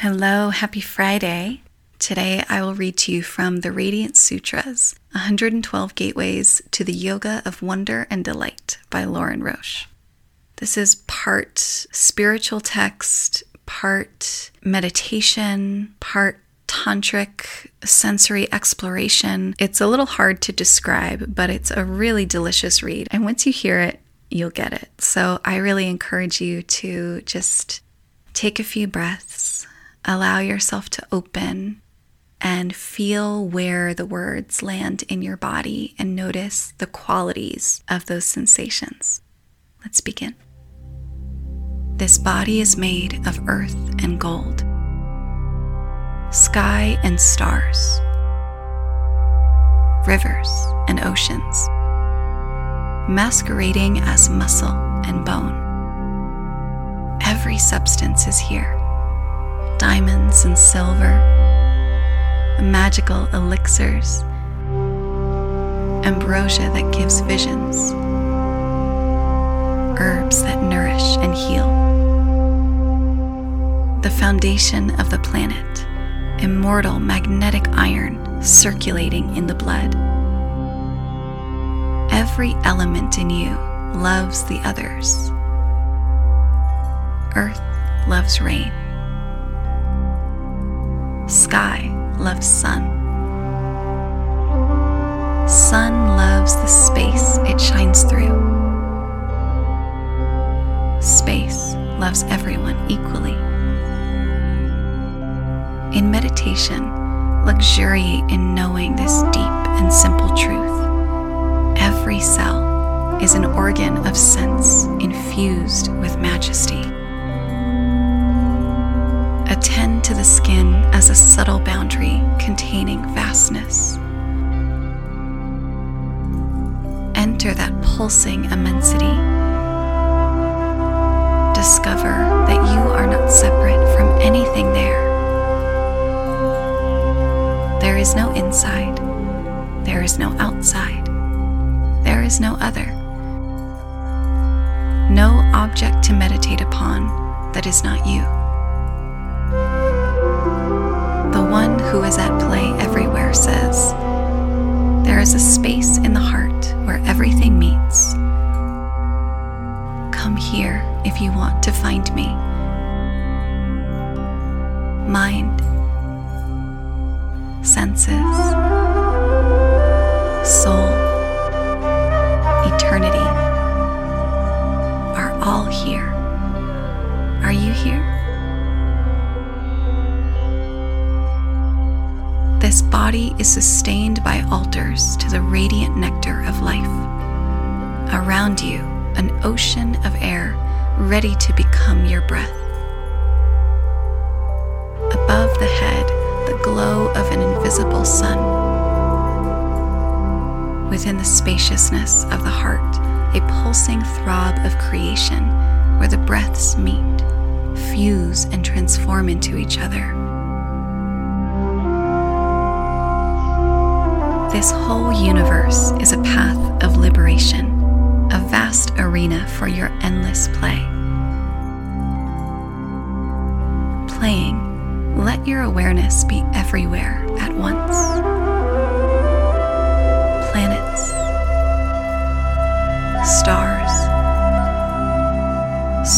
Hello, happy Friday. Today I will read to you from the Radiance Sutras 112 Gateways to the Yoga of Wonder and Delight by Lorin Roche. This is part spiritual text, part meditation, part tantric sensory exploration. It's a little hard to describe, but it's a really delicious read. And once you hear it, you'll get it. So I really encourage you to just take a few breaths, allow yourself to open and feel where the words land in your body and notice the qualities of those sensations. Let's begin. This body is made of earth and gold, sky and stars, rivers and oceans, masquerading as muscle and bone. Every substance is here diamonds and silver, magical elixirs, ambrosia that gives visions, herbs that nourish and heal. The foundation of the planet, immortal magnetic iron circulating in the blood. Every element in you loves the others. Earth loves rain. Sky loves sun. Sun loves the space it shines through. Space loves everyone equally. In meditation, luxuriate in knowing this deep and simple truth. Every cell is an organ of sense infused with majesty attend to the skin as a subtle boundary containing vastness. Enter that pulsing immensity. Discover that you are not separate from anything there. There is no inside, there is no outside, there is no other. No object to meditate upon that is not you. Is at play everywhere says, There is a space in the heart where everything meets. Come here if you want to find me. Mind, senses, soul, eternity body is sustained by altars to the radiant nectar of life. Around you, an ocean of air ready to become your breath. Above the head, the glow of an invisible sun. Within the spaciousness of the heart, a pulsing throb of creation where the breaths meet, fuse, and transform into each other. This whole universe is a path of liberation, a vast arena for your endless play. Playing, let your awareness be everywhere at once. Planets, stars,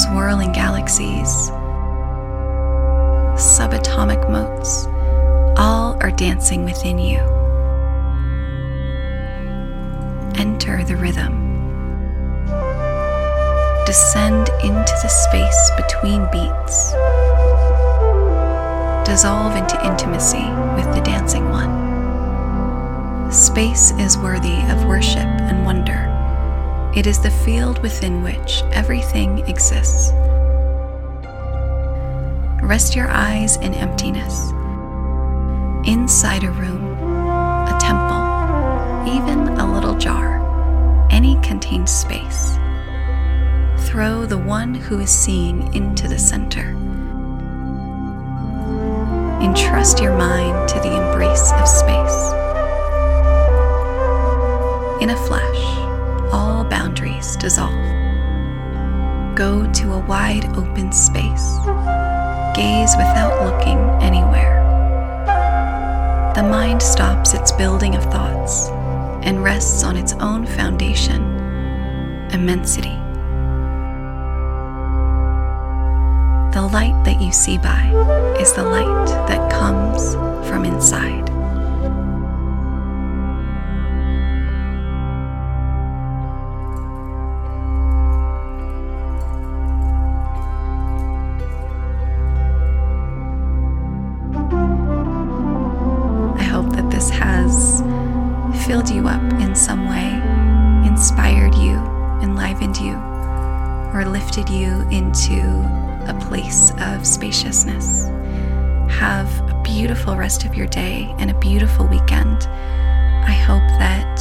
swirling galaxies, subatomic motes, all are dancing within you enter the rhythm. Descend into the space between beats. Dissolve into intimacy with the dancing one. Space is worthy of worship and wonder. It is the field within which everything exists. Rest your eyes in emptiness. Inside a room, space. Throw the one who is seeing into the center. Entrust your mind to the embrace of space. In a flash, all boundaries dissolve. Go to a wide open space. gaze without looking anywhere. The mind stops its building of thoughts and rests on its own foundation, immensity. The light that you see by is the light that comes from inside. I hope that this has filled you up in some way, enlivened you, or lifted you into a place of spaciousness. Have a beautiful rest of your day and a beautiful weekend. I hope that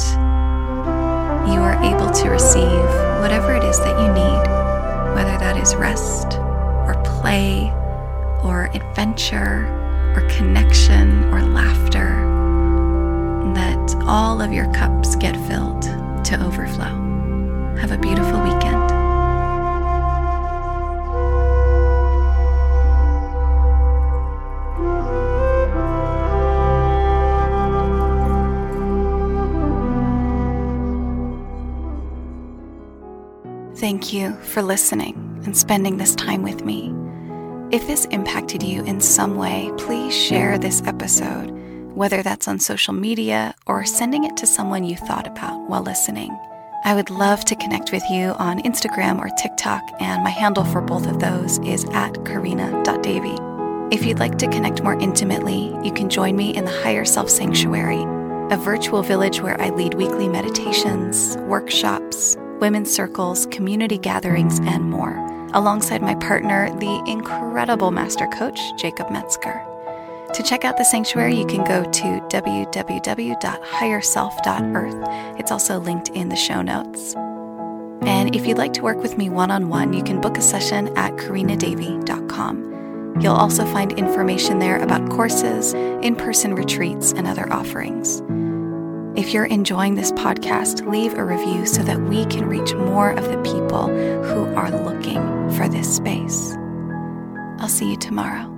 you are able to receive whatever it is that you need, whether that is rest or play or adventure or connection or laughter, that all of your cups get filled to overflow. Have a beautiful weekend. Thank you for listening and spending this time with me. If this impacted you in some way, please share this episode, whether that's on social media or sending it to someone you thought about while listening. I would love to connect with you on Instagram or TikTok, and my handle for both of those is at karina.davy. If you'd like to connect more intimately, you can join me in the Higher Self Sanctuary, a virtual village where I lead weekly meditations, workshops, women's circles, community gatherings, and more, alongside my partner, the incredible master coach, Jacob Metzger. To check out the sanctuary, you can go to www.higherself.earth. It's also linked in the show notes. And if you'd like to work with me one on one, you can book a session at karinadavy.com. You'll also find information there about courses, in person retreats, and other offerings. If you're enjoying this podcast, leave a review so that we can reach more of the people who are looking for this space. I'll see you tomorrow.